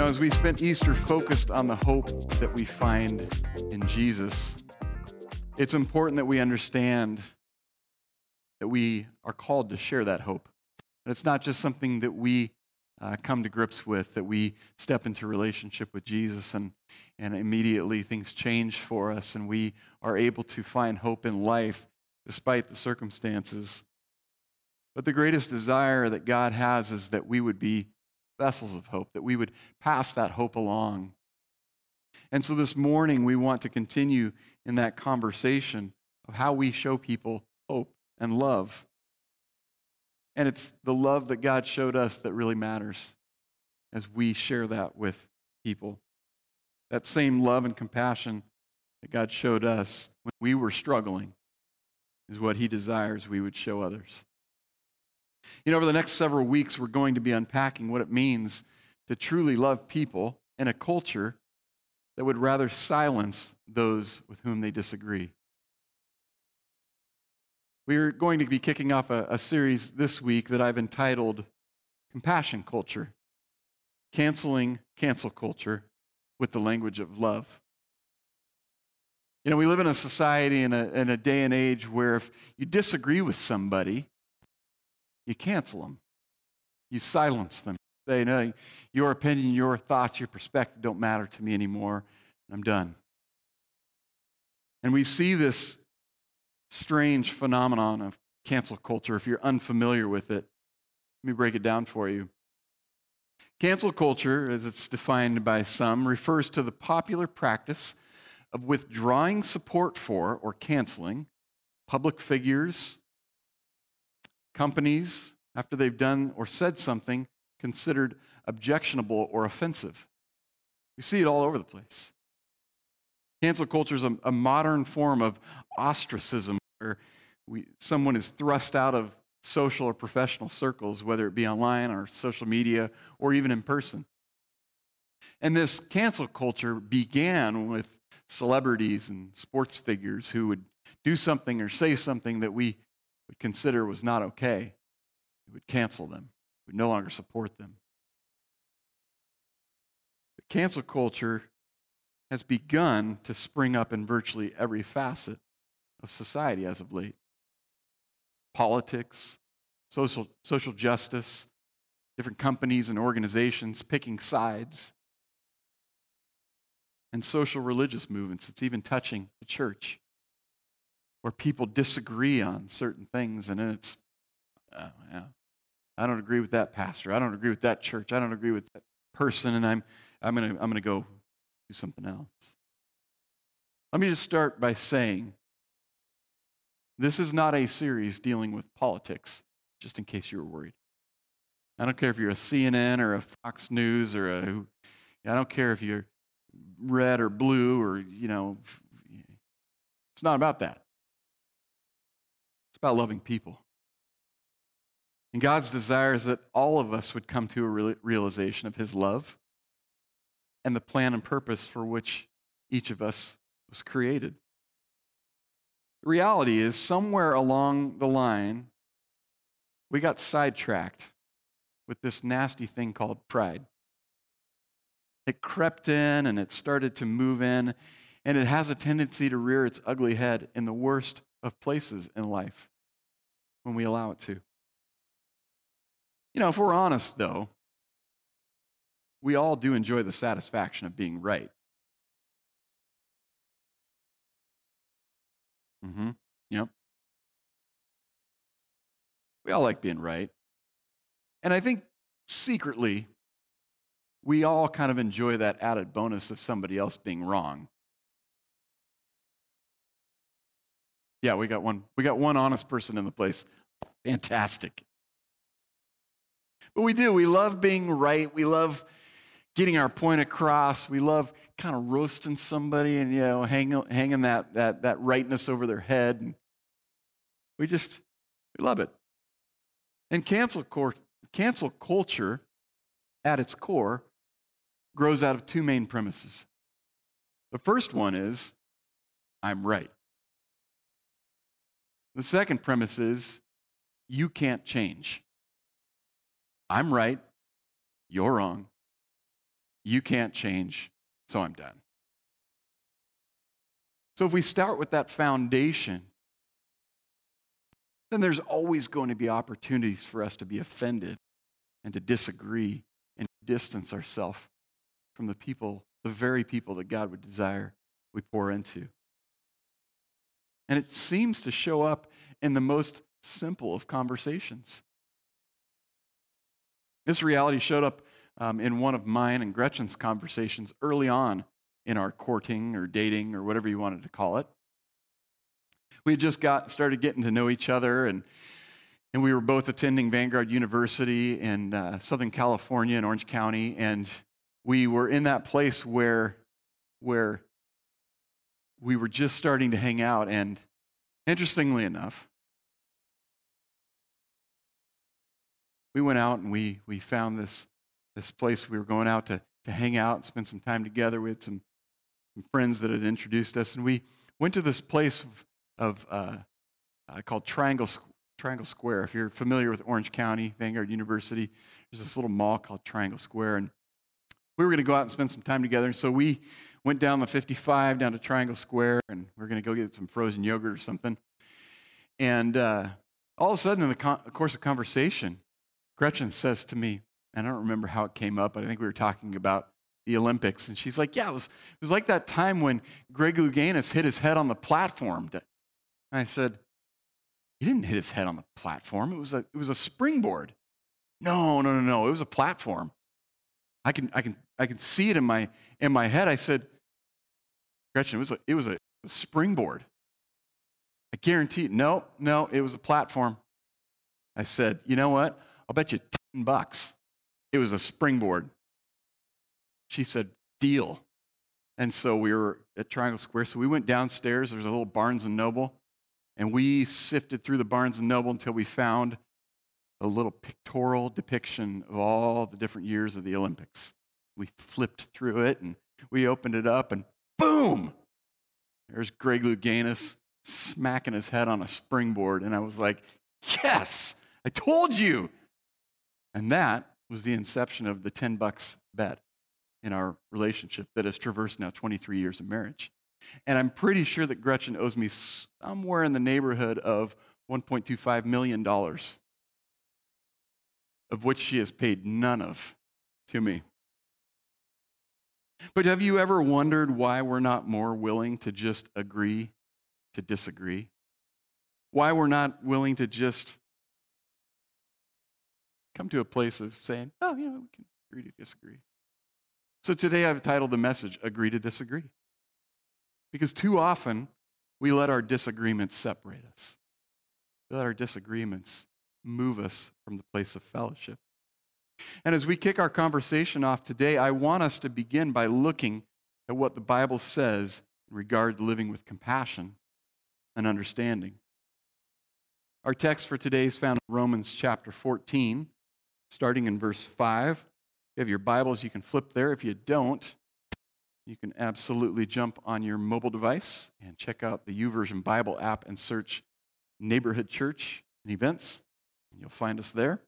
know, as we spent Easter focused on the hope that we find in Jesus, it's important that we understand that we are called to share that hope. And it's not just something that we uh, come to grips with, that we step into relationship with Jesus and, and immediately things change for us and we are able to find hope in life despite the circumstances. But the greatest desire that God has is that we would be vessels of hope, that we would pass that hope along. And so this morning, we want to continue in that conversation of how we show people hope and love. And it's the love that God showed us that really matters as we share that with people. That same love and compassion that God showed us when we were struggling is what He desires we would show others. You know, over the next several weeks, we're going to be unpacking what it means to truly love people in a culture that would rather silence those with whom they disagree. We're going to be kicking off a, a, series this week that I've entitled Compassion Culture Canceling Cancel Culture with the Language of Love. You know, we live in a society in a, in a day and age where if you disagree with somebody, you cancel them, you silence them. Say, no, your opinion, your thoughts, your perspective don't matter to me anymore. I'm done. And we see this strange phenomenon of cancel culture. If you're unfamiliar with it, let me break it down for you. Cancel culture, as it's defined by some, refers to the popular practice of withdrawing support for or canceling public figures, companies, after they've done or said something considered objectionable or offensive. You see it all over the place. Cancel culture is a, a modern form of ostracism where we, someone is thrust out of social or professional circles, whether it be online or social media or even in person. And this cancel culture began with celebrities and sports figures who would do something or say something that we would consider was not okay. We would cancel them, we would no longer support them. The cancel culture has begun to spring up in virtually every facet of society as of late politics, social, social justice, different companies and organizations picking sides, and social religious movements. It's even touching the church where people disagree on certain things, and it's, oh, yeah, I don't agree with that pastor. I don't agree with that church. I don't agree with that person, and I'm, I'm going to I'm going to go do something else. Let me just start by saying this is not a series dealing with politics, just in case you were worried. I don't care if you're a CNN or a Fox News or a, I don't care if you're red or blue or, you know, it's not about that. About loving people. And God's desire is that all of us would come to a realization of His love and the plan and purpose for which each of us was created. The reality is, somewhere along the line, we got sidetracked with this nasty thing called pride. It crept in and it started to move in, and it has a tendency to rear its ugly head in the worst of places in life when we allow it to. You know, if we're honest, though, we all do enjoy the satisfaction of being right. Mm-hmm. Yep. We all like being right. And I think secretly, we all kind of enjoy that added bonus of somebody else being wrong. Yeah, we got one. We got one honest person in the place. Fantastic. But we do. We love being right. We love getting our point across. We love kind of roasting somebody and you know hanging, hanging that, that, that rightness over their head. And we just we love it. And cancel, cancel culture at its core grows out of two main premises. The first one is I'm right. The second premise is you can't change. I'm right, you're wrong. You can't change, so I'm done. So if we start with that foundation, then there's always going to be opportunities for us to be offended and to disagree and distance ourselves from the people, the very people that God would desire we pour into. And it seems to show up in the most simple of conversations. This reality showed up um, in one of mine and Gretchen's conversations early on in our courting or dating or whatever you wanted to call it. We had just got started getting to know each other, and and we were both attending Vanguard University in uh, Southern California in Orange County, and we were in that place where where we were just starting to hang out. And interestingly enough, we went out and we, we found this, this place we were going out to, to hang out and spend some time together. We had some, some friends that had introduced us, and we went to this place of, of uh, uh, called Triangle, Triangle Square. If you're familiar with Orange County, Vanguard University, there's this little mall called Triangle Square, and we were going to go out and spend some time together. So we went down the 55 down to Triangle Square, and we are going to go get some frozen yogurt or something. And uh, all of a sudden, in the course of conversation, Gretchen says to me, and I don't remember how it came up, but I think we were talking about the Olympics. And she's like, Yeah, it was, it was like that time when Greg Louganis hit his head on the platform. And I said, He didn't hit his head on the platform, it was a, it was a springboard. No, no, no, no, it was a platform. I can, I can, I can see it in my, in my head. I said, Gretchen, it was a, it was a springboard. I guarantee it. No, no, it was a platform. I said, you know what? I'll bet you 10 bucks. It was a springboard. She said, deal. And so we were at Triangle Square. So we went downstairs. There's a little Barnes and Noble. And we sifted through the Barnes and Noble until we found a little pictorial depiction of all the different years of the Olympics. We flipped through it and we opened it up, and boom! There's Greg Louganis smacking his head on a springboard. And I was like, yes, I told you. And that was the inception of the 10 bucks bet in our relationship that has traversed now 23 years of marriage. And I'm pretty sure that Gretchen owes me somewhere in the neighborhood of $1.25 million, of which she has paid none of to me. But have you ever wondered why we're not more willing to just agree to disagree? Why we're not willing to just come to a place of saying, oh, you know, we can agree to disagree. So today I've titled the message, Agree to Disagree. Because too often we let our disagreements separate us, we let our disagreements move us from the place of fellowship. And as we kick our conversation off today, I want us to begin by looking at what the Bible says in regard to living with compassion and understanding. Our text for today is found in Romans chapter 14, starting in verse 5. If you have your Bibles, you can flip there. If you don't, you can absolutely jump on your mobile device and check out the YouVersion Bible app and search Neighborhood Church and Events, and you'll find us there.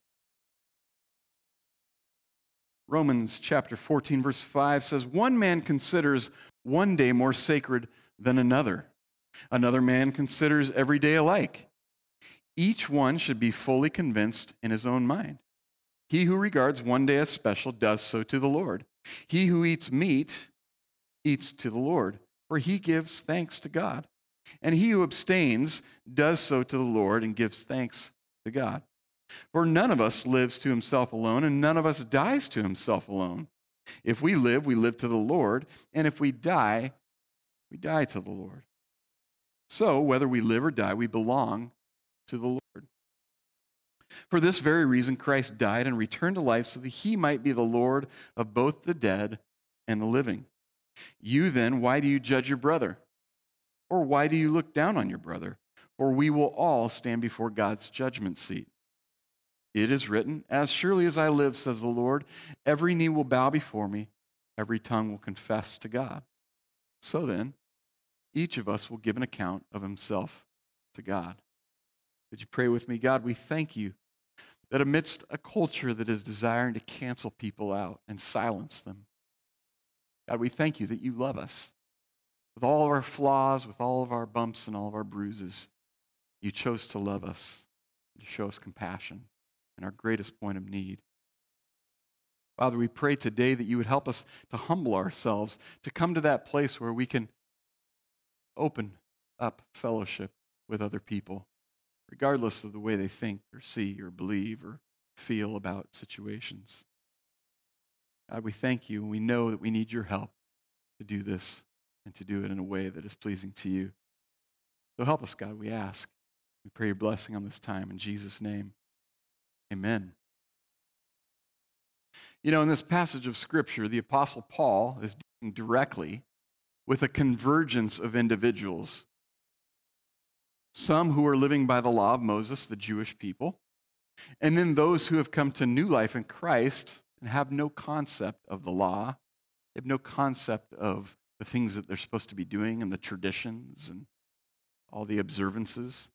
Romans chapter 14, verse 5 says, One man considers one day more sacred than another, another man considers every day alike. Each one should be fully convinced in his own mind. He who regards one day as special does so to the Lord. He who eats meat eats to the Lord, for he gives thanks to God. And he who abstains does so to the Lord and gives thanks to God. For none of us lives to himself alone, and none of us dies to himself alone. If we live, we live to the Lord, and if we die, we die to the Lord. So, whether we live or die, we belong to the Lord. For this very reason, Christ died and returned to life so that he might be the Lord of both the dead and the living. You then, why do you judge your brother? Or why do you look down on your brother? For we will all stand before God's judgment seat. It is written, As surely as I live, says the Lord, every knee will bow before me, every tongue will confess to God. So then, each of us will give an account of himself to God. Would you pray with me? God, we thank you that amidst a culture that is desiring to cancel people out and silence them, God, we thank you that you love us. With all of our flaws, with all of our bumps and all of our bruises, you chose to love us, to show us compassion in our greatest point of need. Father, we pray today that you would help us to humble ourselves, to come to that place where we can open up fellowship with other people, regardless of the way they think or see or believe or feel about situations. God, we thank you and we know that we need your help to do this and to do it in a way that is pleasing to you. So help us, God, we ask. We pray your blessing on this time in Jesus' name. Amen. You know, in this passage of Scripture, the Apostle Paul is dealing directly with a convergence of individuals. Some who are living by the law of Moses, the Jewish people, and then those who have come to new life in Christ and have no concept of the law, they have no concept of the things that they're supposed to be doing and the traditions and all the observances.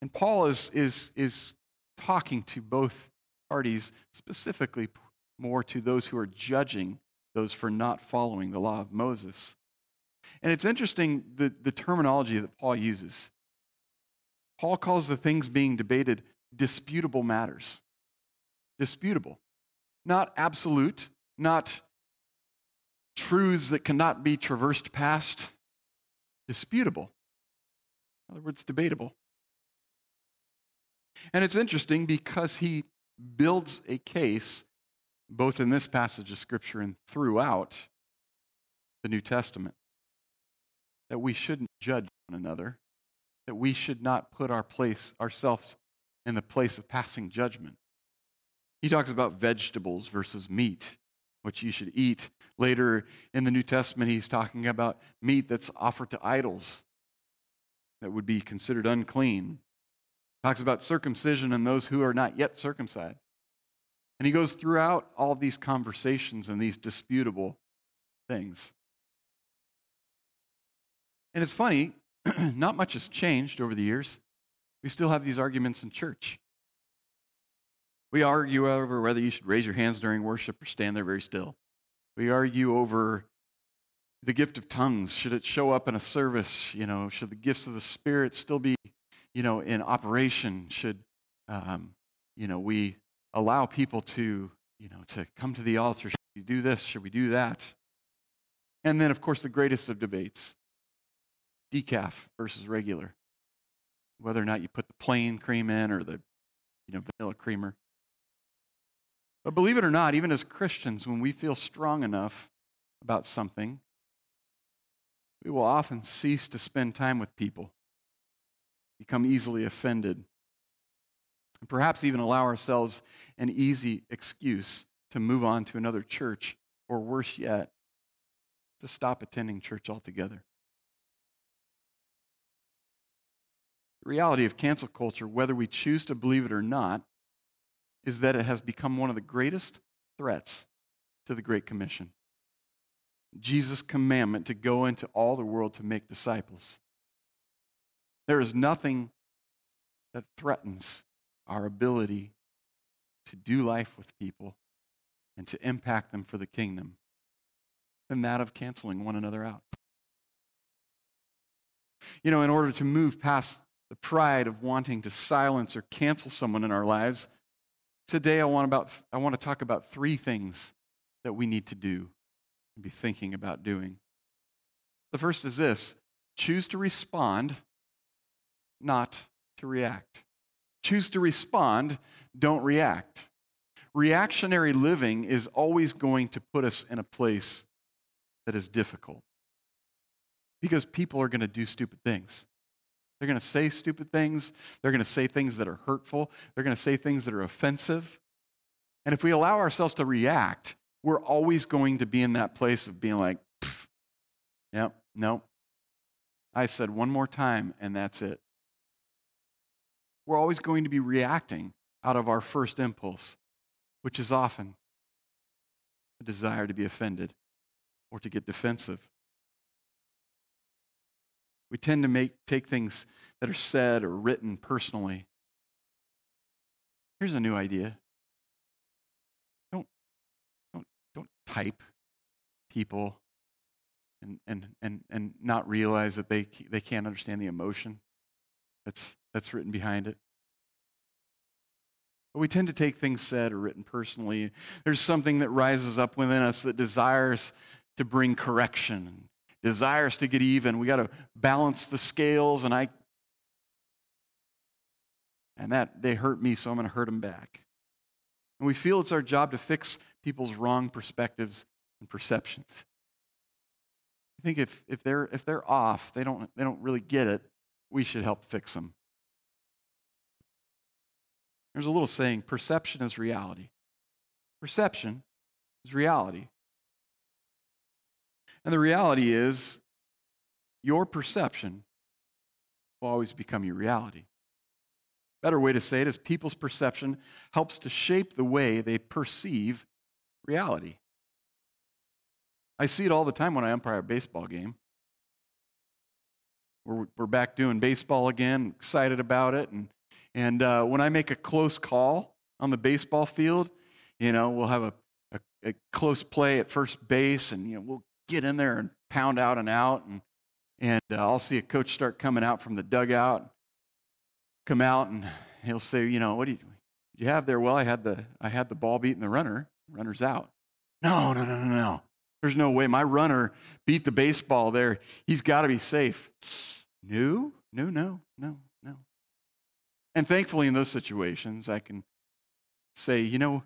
And Paul is, is, is talking to both parties, specifically more to those who are judging those for not following the law of Moses. And it's interesting the, the terminology that Paul uses. Paul calls the things being debated disputable matters. Disputable. Not absolute, not truths that cannot be traversed past. Disputable. In other words, debatable. And it's interesting because he builds a case, both in this passage of Scripture and throughout the New Testament, that we shouldn't judge one another, that we should not put our place, ourselves in the place of passing judgment. He talks about vegetables versus meat, which you should eat. Later in the New Testament, he's talking about meat that's offered to idols that would be considered unclean talks about circumcision and those who are not yet circumcised. And he goes throughout all these conversations and these disputable things. And it's funny, not much has changed over the years. We still have these arguments in church. We argue over whether you should raise your hands during worship or stand there very still. We argue over the gift of tongues. Should it show up in a service? You know, should the gifts of the Spirit still be you know, in operation should, um, you know, we allow people to, you know, to come to the altar? Should we do this? Should we do that? And then, of course, the greatest of debates decaf versus regular. Whether or not you put the plain cream in or the, you know, vanilla creamer. But believe it or not, even as Christians, when we feel strong enough about something, we will often cease to spend time with people become easily offended, and perhaps even allow ourselves an easy excuse to move on to another church, or worse yet, to stop attending church altogether. The reality of cancel culture, whether we choose to believe it or not, is that it has become one of the greatest threats to the Great Commission. Jesus' commandment to go into all the world to make disciples. There is nothing that threatens our ability to do life with people and to impact them for the kingdom than that of canceling one another out. You know, in order to move past the pride of wanting to silence or cancel someone in our lives, today I want, about, I want to talk about three things that we need to do and be thinking about doing. The first is this choose to respond not to react. Choose to respond, don't react. Reactionary living is always going to put us in a place that is difficult because people are going to do stupid things. They're going to say stupid things. They're going to say things that are hurtful. They're going to say things that are offensive. And if we allow ourselves to react, we're always going to be in that place of being like, yep, yeah. I said one more time, and that's it we're always going to be reacting out of our first impulse, which is often a desire to be offended or to get defensive. We tend to make, take things that are said or written personally. Here's a new idea. Don't, don't, don't type people and, and, and, and not realize that they, they can't understand the emotion that's, that's written behind it. But we tend to take things said or written personally. There's something that rises up within us that desires to bring correction, desires to get even. We got to balance the scales, and I and that they hurt me, so I'm going to hurt them back. And we feel it's our job to fix people's wrong perspectives and perceptions. I think if, if, they're, if they're off, they don't, they don't really get it, we should help fix them. There's a little saying perception is reality. Perception is reality. And the reality is, your perception will always become your reality. Better way to say it is people's perception helps to shape the way they perceive reality. I see it all the time when I umpire a baseball game. We're, we're back doing baseball again, excited about it. And, and uh, when I make a close call on the baseball field, you know, we'll have a, a, a, close play at first base and, you know, we'll get in there and pound out and out. And, and uh, I'll see a coach start coming out from the dugout come out and he'll say, you know, what do you, you have there? Well, I had the I had the ball beating the runner. Runner's out. No, no, no, no, no. There's no way. My runner beat the baseball there. He's got to be safe. No, no, no, no, no. And thankfully, in those situations, I can say, you know,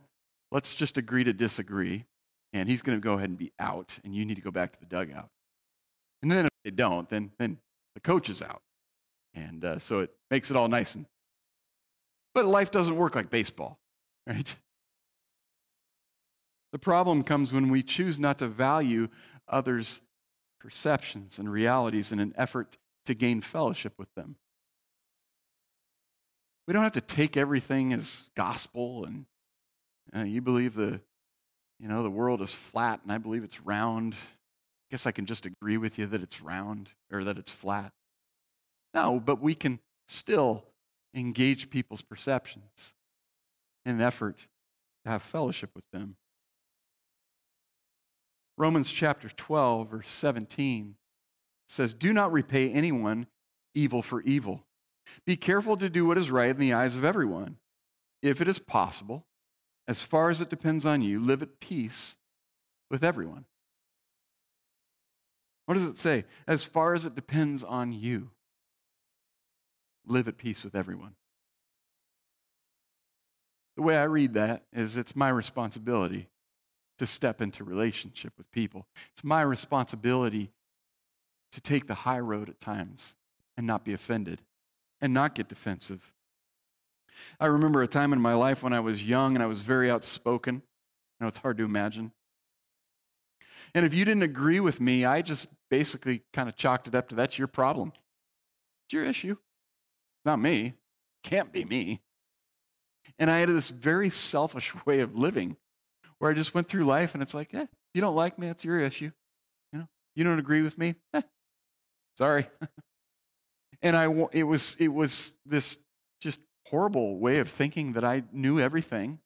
let's just agree to disagree. And he's going to go ahead and be out, and you need to go back to the dugout. And then if they don't, then, then the coach is out. And uh, so it makes it all nice and. But life doesn't work like baseball, right? The problem comes when we choose not to value others' perceptions and realities in an effort to gain fellowship with them. We don't have to take everything as gospel and uh, you believe the you know the world is flat and I believe it's round. I guess I can just agree with you that it's round or that it's flat. No, but we can still engage people's perceptions in an effort to have fellowship with them. Romans chapter 12, verse 17 says, Do not repay anyone evil for evil. Be careful to do what is right in the eyes of everyone. If it is possible, as far as it depends on you, live at peace with everyone. What does it say? As far as it depends on you live at peace with everyone. The way I read that is it's my responsibility to step into relationship with people. It's my responsibility to take the high road at times and not be offended and not get defensive. I remember a time in my life when I was young and I was very outspoken. I know it's hard to imagine. And if you didn't agree with me, I just basically kind of chalked it up to that's your problem. It's your issue. Not me. Can't be me. And I had this very selfish way of living where I just went through life and it's like, eh, you don't like me, that's your issue. You know, you don't agree with me? Eh, sorry. and I, it was, it was this just horrible way of thinking that I knew everything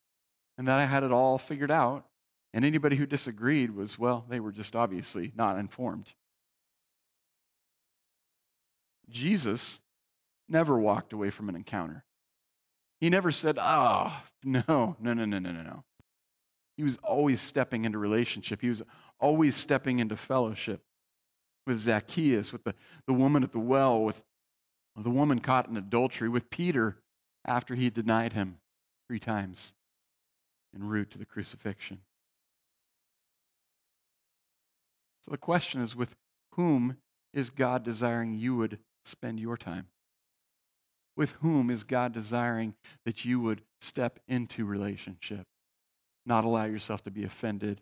and that I had it all figured out. And anybody who disagreed was, well, they were just obviously not informed. Jesus never walked away from an encounter. He never said, oh, no, no, no, no, no, no. He was always stepping into relationship. He was always stepping into fellowship with Zacchaeus, with the, the woman at the well, with the woman caught in adultery, with Peter after he denied him three times en route to the crucifixion. So the question is with whom is God desiring you would spend your time? With whom is God desiring that you would step into relationship, not allow yourself to be offended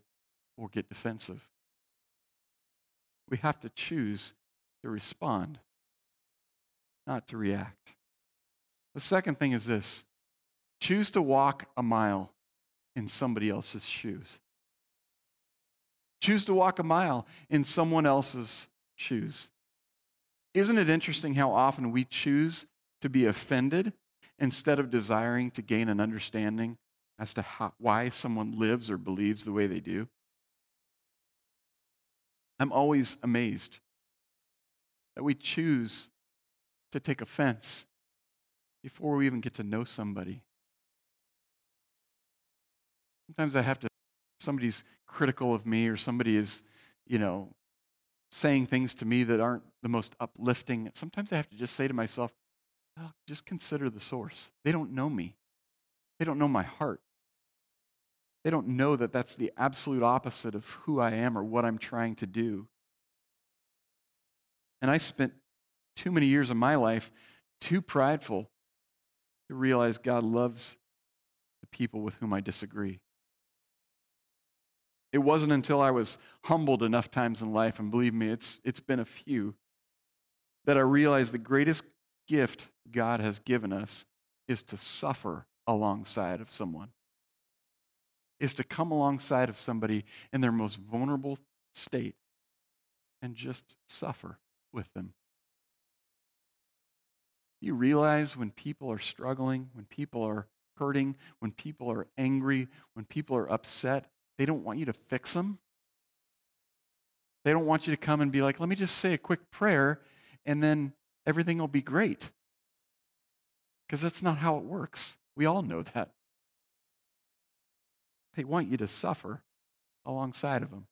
or get defensive? We have to choose to respond, not to react. The second thing is this choose to walk a mile in somebody else's shoes. Choose to walk a mile in someone else's shoes. Isn't it interesting how often we choose to be offended instead of desiring to gain an understanding as to how, why someone lives or believes the way they do? I'm always amazed that we choose to take offense before we even get to know somebody. Sometimes I have to, somebody's critical of me or somebody is, you know, saying things to me that aren't the most uplifting. Sometimes I have to just say to myself, well, just consider the source. They don't know me, they don't know my heart. They don't know that that's the absolute opposite of who I am or what I'm trying to do. And I spent too many years of my life too prideful to realize God loves the people with whom I disagree. It wasn't until I was humbled enough times in life, and believe me, it's, it's been a few, that I realized the greatest gift God has given us is to suffer alongside of someone, is to come alongside of somebody in their most vulnerable state and just suffer with them. You realize when people are struggling, when people are hurting, when people are angry, when people are upset, they don't want you to fix them. They don't want you to come and be like, let me just say a quick prayer and then everything will be great. Because that's not how it works. We all know that. They want you to suffer alongside of them.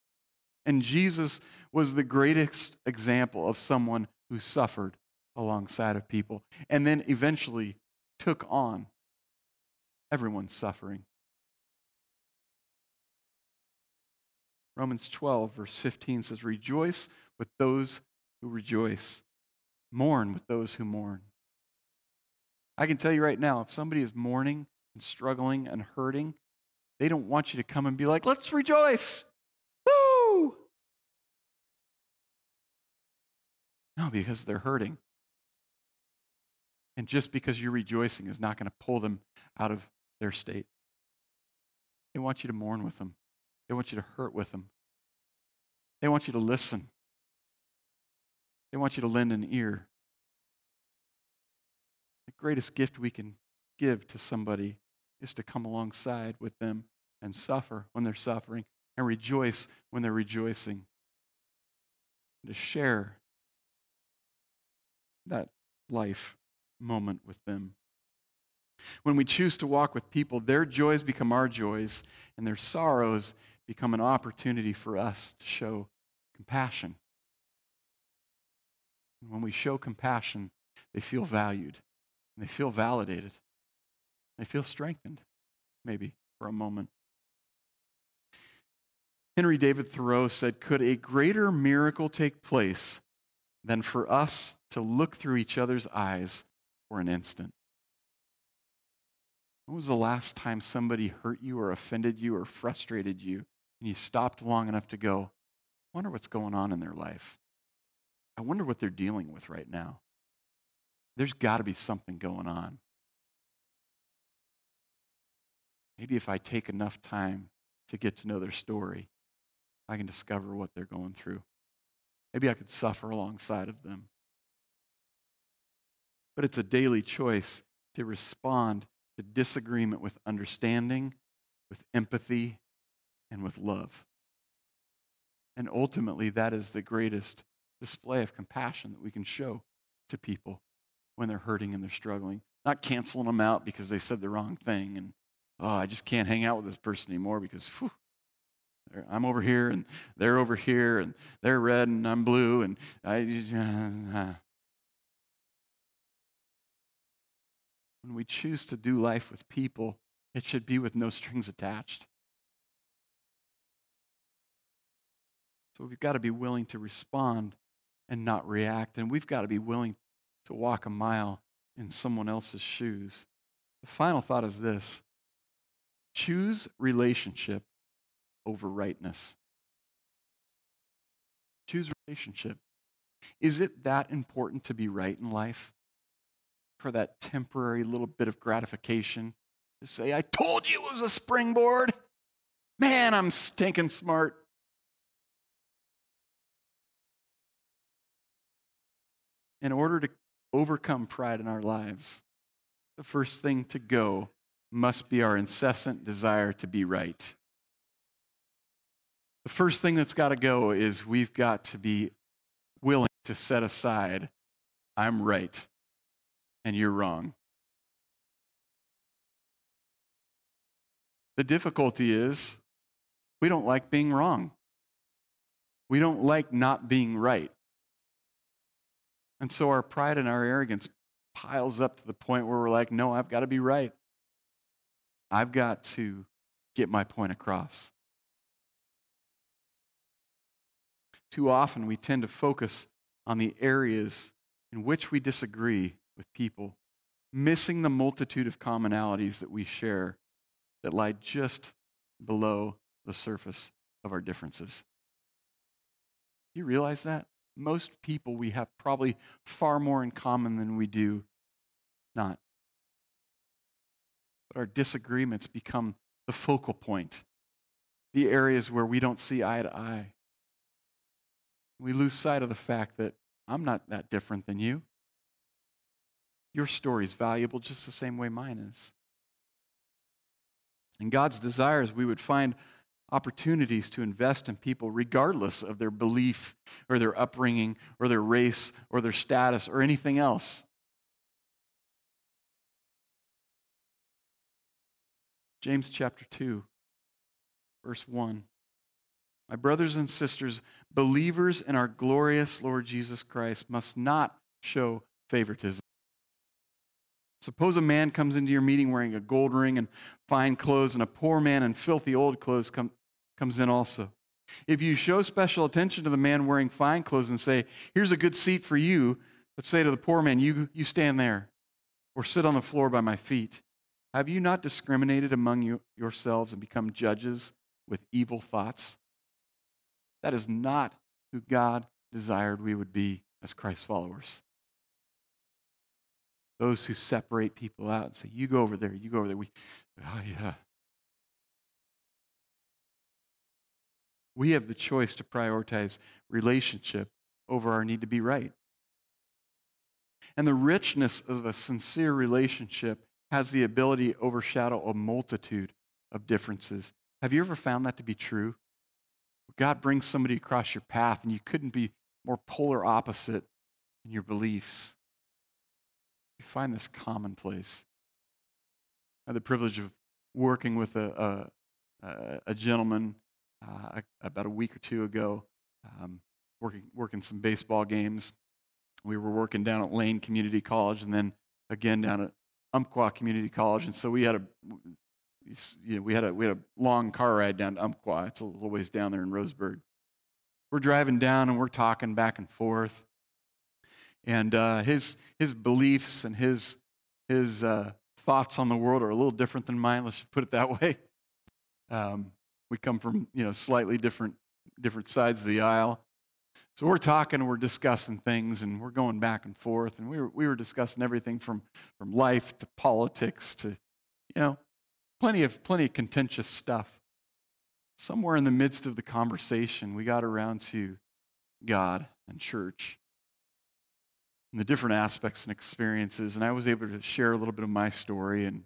And Jesus was the greatest example of someone who suffered alongside of people and then eventually took on everyone's suffering. Romans 12, verse 15 says, Rejoice with those who rejoice, mourn with those who mourn. I can tell you right now, if somebody is mourning and struggling and hurting, they don't want you to come and be like, Let's rejoice. Woo! No, because they're hurting. And just because you're rejoicing is not going to pull them out of their state. They want you to mourn with them, they want you to hurt with them, they want you to listen, they want you to lend an ear. The greatest gift we can give to somebody is to come alongside with them and suffer when they're suffering and rejoice when they're rejoicing. And to share that life moment with them. When we choose to walk with people, their joys become our joys, and their sorrows become an opportunity for us to show compassion. And when we show compassion, they feel valued, and they feel validated, they feel strengthened, maybe for a moment. Henry David Thoreau said, Could a greater miracle take place than for us to look through each other's eyes for an instant. When was the last time somebody hurt you or offended you or frustrated you and you stopped long enough to go, I wonder what's going on in their life? I wonder what they're dealing with right now. There's got to be something going on. Maybe if I take enough time to get to know their story, I can discover what they're going through. Maybe I could suffer alongside of them. But it's a daily choice to respond to disagreement with understanding, with empathy, and with love. And ultimately, that is the greatest display of compassion that we can show to people when they're hurting and they're struggling. Not canceling them out because they said the wrong thing and, oh, I just can't hang out with this person anymore because, whew, I'm over here and they're over here and they're red and I'm blue and I. Uh, when we choose to do life with people, it should be with no strings attached. So we've got to be willing to respond and not react. And we've got to be willing to walk a mile in someone else's shoes. The final thought is this choose relationship over rightness. Choose relationship. Is it that important to be right in life? For that temporary little bit of gratification? To say, I told you it was a springboard. Man, I'm stinking smart. In order to overcome pride in our lives, the first thing to go must be our incessant desire to be right. The first thing that's got to go is we've got to be willing to set aside, I'm right and you're wrong. The difficulty is we don't like being wrong. We don't like not being right. And so our pride and our arrogance piles up to the point where we're like, no, I've got to be right. I've got to get my point across. Too often we tend to focus on the areas in which we disagree with people, missing the multitude of commonalities that we share that lie just below the surface of our differences. You realize that? Most people, we have probably far more in common than we do not. But our disagreements become the focal point, the areas where we don't see eye to eye. We lose sight of the fact that I'm not that different than you. Your story is valuable just the same way mine is. And God's desire is we would find opportunities to invest in people regardless of their belief or their upbringing or their race or their status or anything else. James chapter 2, verse 1. My brothers and sisters, believers in our glorious Lord Jesus Christ must not show favoritism. Suppose a man comes into your meeting wearing a gold ring and fine clothes, and a poor man in filthy old clothes come, comes in also. If you show special attention to the man wearing fine clothes and say, Here's a good seat for you, but say to the poor man, You, you stand there, or sit on the floor by my feet, have you not discriminated among you, yourselves and become judges with evil thoughts? That is not who God desired we would be as Christ followers. Those who separate people out and say, You go over there, you go over there. We, oh, yeah. We have the choice to prioritize relationship over our need to be right. And the richness of a sincere relationship has the ability to overshadow a multitude of differences. Have you ever found that to be true? God brings somebody across your path and you couldn't be more polar opposite in your beliefs. You find this commonplace. I had the privilege of working with a, a, a gentleman uh, about a week or two ago, um, working, working some baseball games. We were working down at Lane Community College and then again down at Umpqua Community College, and so we had a you know, we had a we had a long car ride down to Umpqua. It's a little ways down there in Roseburg. We're driving down and we're talking back and forth, and uh, his his beliefs and his his uh, thoughts on the world are a little different than mine. Let's put it that way. Um, we come from you know slightly different different sides of the aisle, so we're talking, we're discussing things, and we're going back and forth, and we were, we were discussing everything from, from life to politics to, you know, plenty of, plenty of contentious stuff. Somewhere in the midst of the conversation, we got around to God and church and the different aspects and experiences, and I was able to share a little bit of my story and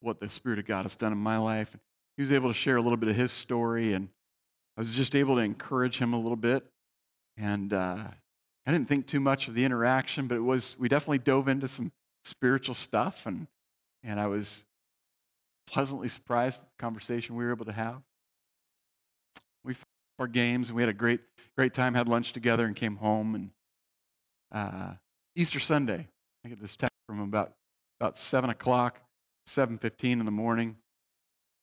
what the Spirit of God has done in my life. He was able to share a little bit of his story, and I was just able to encourage him a little bit. And uh, I didn't think too much of the interaction, but it was, we definitely dove into some spiritual stuff. And, and I was pleasantly surprised at the conversation we were able to have. We our games and we had a great, great time, had lunch together and came home. And uh, Easter Sunday, I get this text from him about, about 7 o'clock, 7.15 in the morning.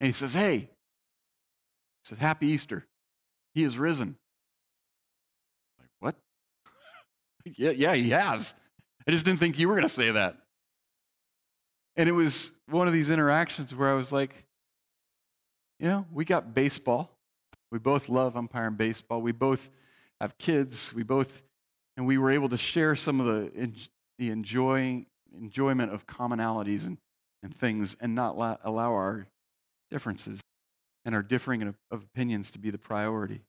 And he says, hey, he said, happy Easter. He is risen. Like, what? yeah, yeah, he has. I just didn't think you were going to say that. And it was one of these interactions where I was like, you know, we got baseball. We both love umpiring baseball. We both have kids. We both, and we were able to share some of the, the enjoying, enjoyment of commonalities and, and things and not allow our differences and our differing of, of opinions to be the priority.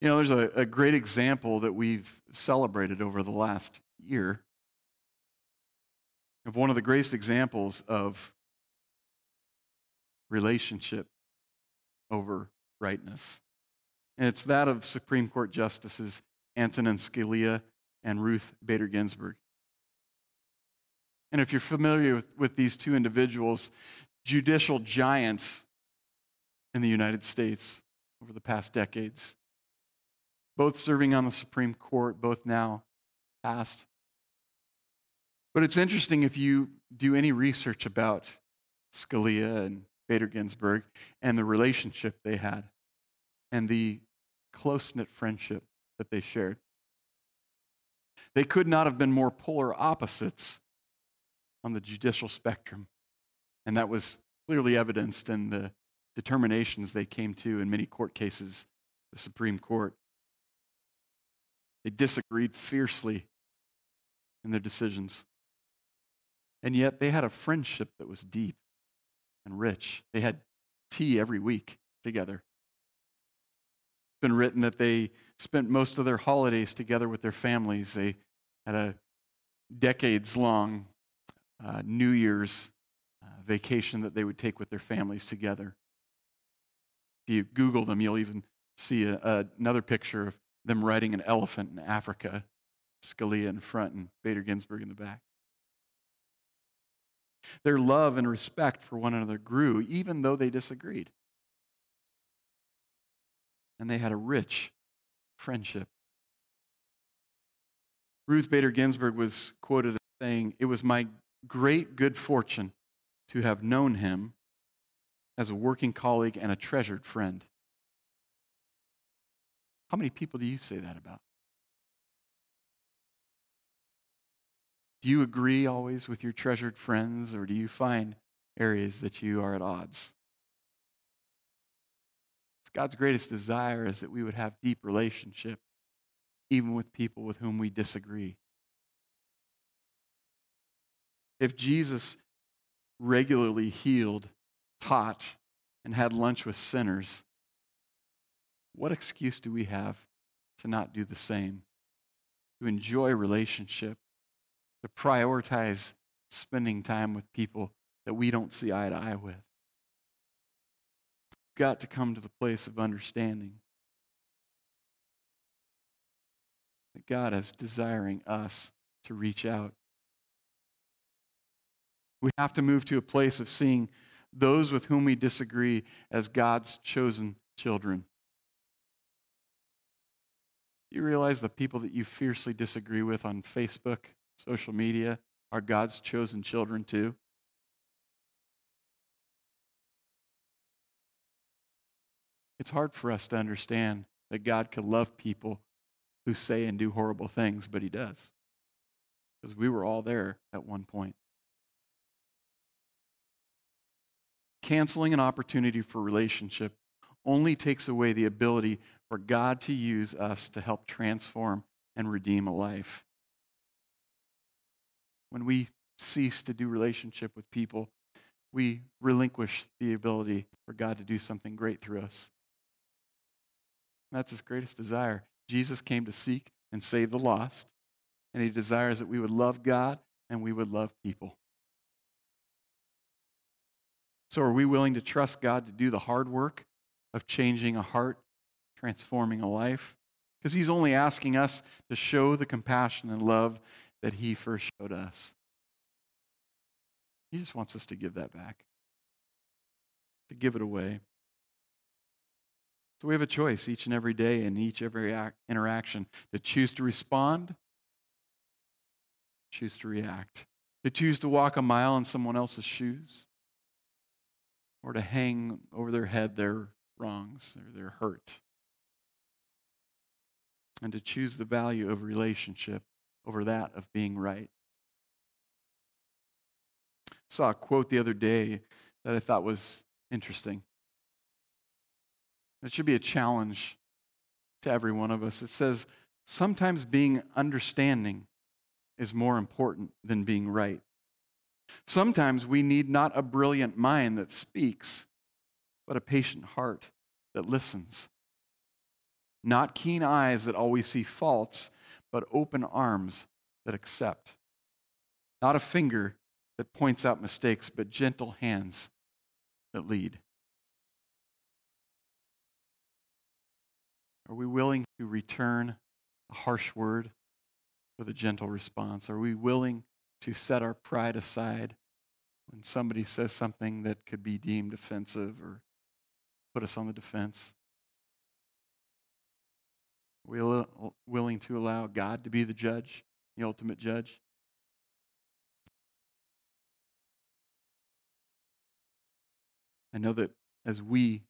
You know, there's a, a great example that we've celebrated over the last year of one of the greatest examples of relationship over rightness. And it's that of Supreme Court Justices Antonin Scalia and Ruth Bader Ginsburg. And if you're familiar with, with these two individuals, judicial giants in the United States over the past decades, both serving on the Supreme Court, both now passed. But it's interesting if you do any research about Scalia and Bader Ginsburg and the relationship they had and the close knit friendship that they shared. They could not have been more polar opposites on the judicial spectrum. And that was clearly evidenced in the determinations they came to in many court cases, the Supreme Court. They disagreed fiercely in their decisions. And yet they had a friendship that was deep and rich. They had tea every week together. It's been written that they spent most of their holidays together with their families. They had a decades long uh, New Year's uh, vacation that they would take with their families together. If you Google them, you'll even see a, a, another picture of them riding an elephant in Africa, Scalia in front and Bader Ginsburg in the back. Their love and respect for one another grew, even though they disagreed. And they had a rich friendship. Ruth Bader Ginsburg was quoted as saying, It was my great good fortune to have known him as a working colleague and a treasured friend. How many people do you say that about? Do you agree always with your treasured friends, or do you find areas that you are at odds? God's greatest desire is that we would have deep relationship, even with people with whom we disagree. If Jesus regularly healed, taught, and had lunch with sinners, what excuse do we have to not do the same? To enjoy relationship, to prioritize spending time with people that we don't see eye to eye with. Got to come to the place of understanding that God is desiring us to reach out we have to move to a place of seeing those with whom we disagree as God's chosen children. You realize the people that you fiercely disagree with on Facebook, social media, are God's chosen children too? It's hard for us to understand that God could love people who say and do horrible things, but He does. Because we were all there at one point. canceling an opportunity for relationship only takes away the ability for God to use us to help transform and redeem a life. When we cease to do relationship with people, we relinquish the ability for God to do something great through us. That's his greatest desire. Jesus came to seek and save the lost, and he desires that we would love God and we would love people. So, are we willing to trust God to do the hard work of changing a heart, transforming a life? Because He's only asking us to show the compassion and love that He first showed us. He just wants us to give that back, to give it away. So we have a choice each and every day in each every act, interaction to choose to respond, choose to react, to choose to walk a mile in someone else's shoes, or to hang over their head their wrongs or their hurt. And to choose the value of relationship over that of being right. I saw a quote the other day that I thought was interesting. It should be a challenge to every one of us. It says, Sometimes being understanding is more important than being right. Sometimes we need not a brilliant mind that speaks, but a patient heart that listens. Not keen eyes that always see faults, but open arms that accept. Not a finger that points out mistakes, but gentle hands that lead. Are we willing to return a harsh word with a gentle response? Are we willing to set our pride aside when somebody says something that could be deemed offensive or put us on the defense? Are we willing to allow God to be the judge, the ultimate judge? I know that as we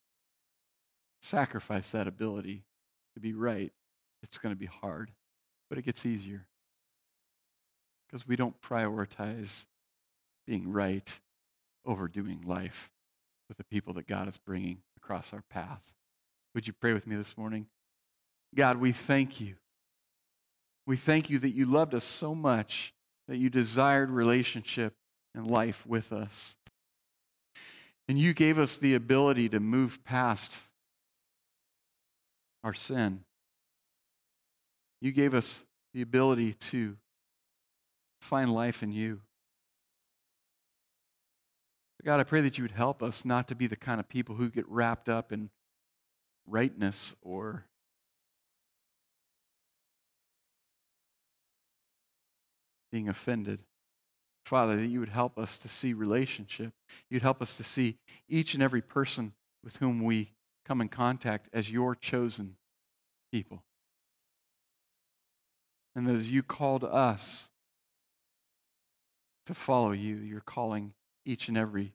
sacrifice that ability to be right, it's going to be hard, but it gets easier because we don't prioritize being right over doing life with the people that God is bringing across our path. Would you pray with me this morning? God, we thank you. We thank you that you loved us so much that you desired relationship and life with us. And you gave us the ability to move past our sin. You gave us the ability to find life in you. God, I pray that you would help us not to be the kind of people who get wrapped up in rightness or being offended. Father, that you would help us to see relationship. You'd help us to see each and every person with whom we come in contact as your chosen people. And as you called us to follow you, you're calling each and every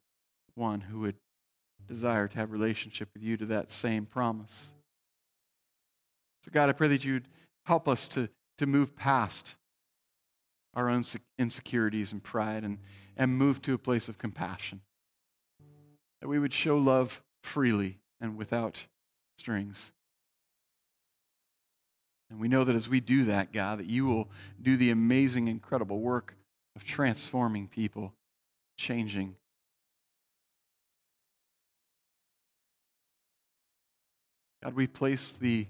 one who would desire to have relationship with you to that same promise. So God, I pray that you'd help us to, to move past our own insecurities and pride and, and move to a place of compassion. That we would show love freely and without strings. And we know that as we do that, God, that you will do the amazing, incredible work of transforming people, changing. God, we place the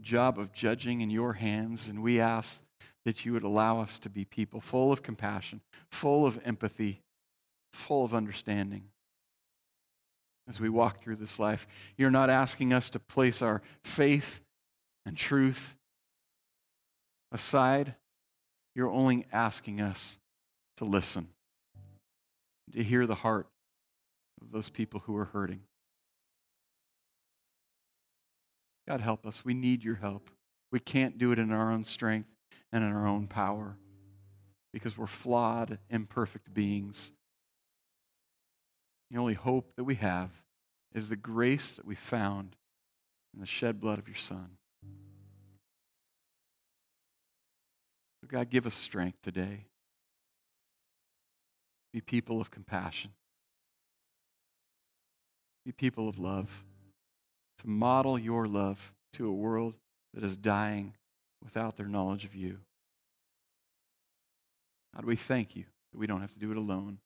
job of judging in your hands, and we ask that you would allow us to be people full of compassion, full of empathy, full of understanding as we walk through this life. You're not asking us to place our faith and truth aside. You're only asking us to listen, to hear the heart of those people who are hurting. God, help us. We need your help. We can't do it in our own strength and in our own power because we're flawed, imperfect beings. The only hope that we have is the grace that we found in the shed blood of your Son. God, give us strength today. Be people of compassion. Be people of love. To model your love to a world that is dying without their knowledge of you. God, we thank you that we don't have to do it alone.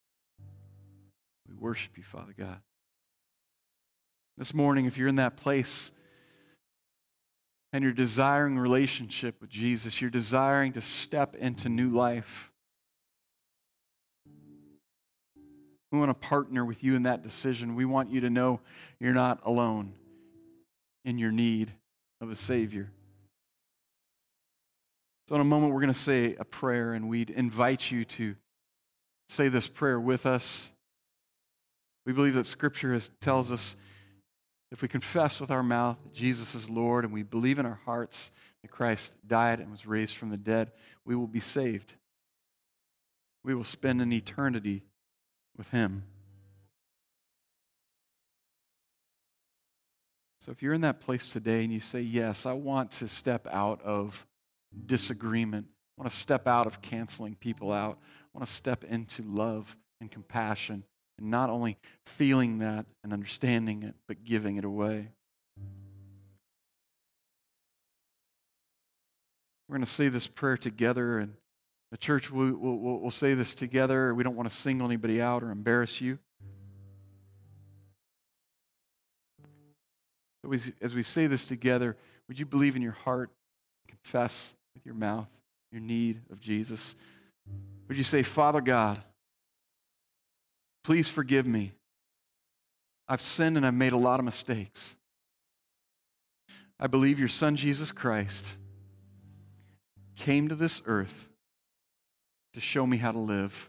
We worship you, Father God. This morning, if you're in that place and you're desiring relationship with Jesus, you're desiring to step into new life, we want to partner with you in that decision. We want you to know you're not alone in your need of a Savior. So, in a moment, we're going to say a prayer, and we'd invite you to say this prayer with us. We believe that Scripture has, tells us if we confess with our mouth that Jesus is Lord and we believe in our hearts that Christ died and was raised from the dead, we will be saved. We will spend an eternity with Him. So, if you're in that place today and you say, Yes, I want to step out of disagreement. I want to step out of canceling people out. I want to step into love and compassion and not only feeling that and understanding it, but giving it away. We're going to say this prayer together, and the church will will will say this together. We don't want to single anybody out or embarrass you. As we say this together, would you believe in your heart, confess with your mouth your need of Jesus? Would you say, Father God, please forgive me. I've sinned and I've made a lot of mistakes. I believe your son, Jesus Christ, came to this earth to show me how to live.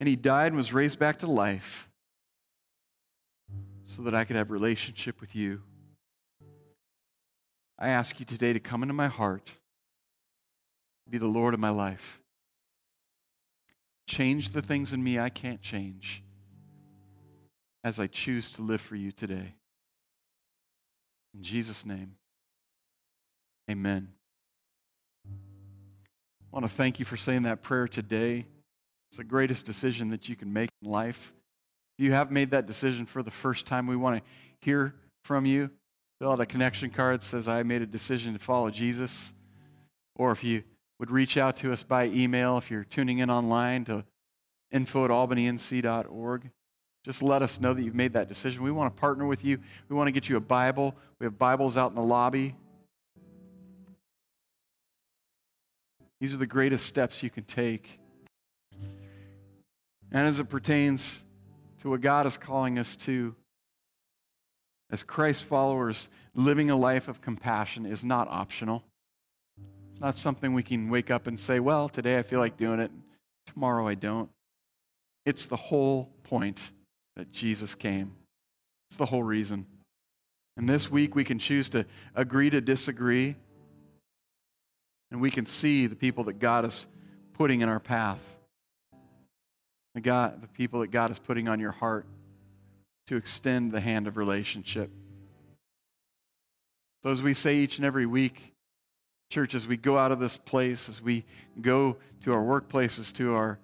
And he died and was raised back to life so that I could have relationship with you. I ask you today to come into my heart, be the Lord of my life. Change the things in me I can't change as I choose to live for you today. In Jesus' name, amen. I want to thank you for saying that prayer today. It's the greatest decision that you can make in life. If you have made that decision for the first time, we want to hear from you. Fill out a connection card that says, I made a decision to follow Jesus. Or if you would reach out to us by email, if you're tuning in online to info at albanync.org. Just let us know that you've made that decision. We want to partner with you. We want to get you a Bible. We have Bibles out in the lobby. These are the greatest steps you can take. And as it pertains to what God is calling us to, as Christ followers, living a life of compassion is not optional. It's not something we can wake up and say, well, today I feel like doing it, tomorrow I don't. It's the whole point that Jesus came. It's the whole reason. And this week we can choose to agree to disagree. And we can see the people that God is putting in our path. The, God, the people that God is putting on your heart to extend the hand of relationship. So, as we say each and every week, church, as we go out of this place, as we go to our workplaces, to our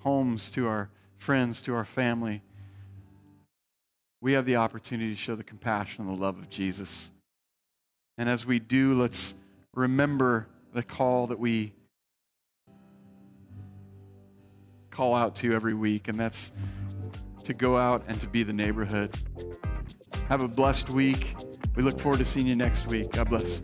homes, to our friends, to our family, we have the opportunity to show the compassion and the love of Jesus. And as we do, let's remember the call that we call out to every week, and that's to go out and to be the neighborhood. Have a blessed week. We look forward to seeing you next week. God bless.